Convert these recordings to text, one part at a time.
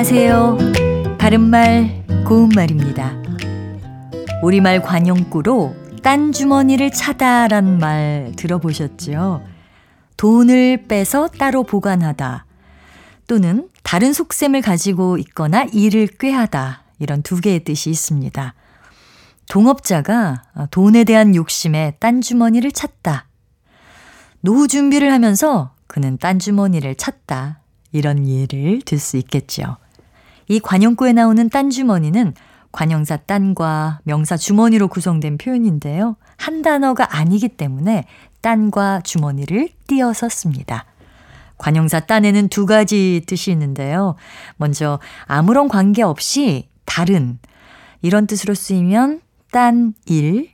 안녕하세요. 바른말, 고운말입니다. 우리말 관용구로 딴 주머니를 차다란 말 들어보셨죠? 돈을 빼서 따로 보관하다. 또는 다른 속셈을 가지고 있거나 일을 꾀하다. 이런 두 개의 뜻이 있습니다. 동업자가 돈에 대한 욕심에 딴 주머니를 찾다. 노후 준비를 하면서 그는 딴 주머니를 찾다. 이런 예를 들 수 있겠죠. 이 관용구에 나오는 딴 주머니는 관형사 딴과 명사 주머니로 구성된 표현인데요. 한 단어가 아니기 때문에 딴과 주머니를 띄어서 씁니다. 관형사 딴에는 두 가지 뜻이 있는데요. 먼저 아무런 관계 없이 다른 이런 뜻으로 쓰이면 딴 일,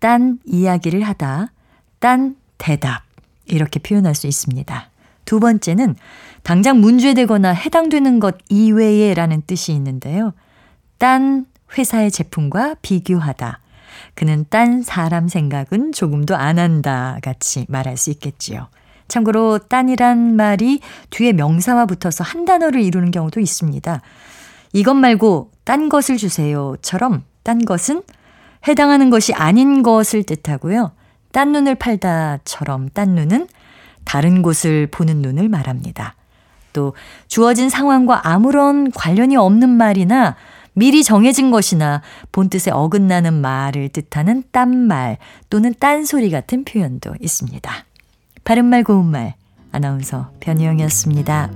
딴 이야기를 하다, 딴 대답 이렇게 표현할 수 있습니다. 두 번째는 당장 문제되거나 해당되는 것 이외에 라는 뜻이 있는데요. 딴 회사의 제품과 비교하다. 그는 딴 사람 생각은 조금도 안 한다 같이 말할 수 있겠지요. 참고로 딴이란 말이 뒤에 명사와 붙어서 한 단어를 이루는 경우도 있습니다. 이것 말고 딴 것을 주세요처럼 딴 것은 해당하는 것이 아닌 것을 뜻하고요. 딴 눈을 팔다처럼 딴 눈은 다른 곳을 보는 눈을 말합니다. 또 주어진 상황과 아무런 관련이 없는 말이나 미리 정해진 것이나 본 뜻에 어긋나는 말을 뜻하는 딴말 또는 딴소리 같은 표현도 있습니다. 바른말 고운말 아나운서 변희영이었습니다.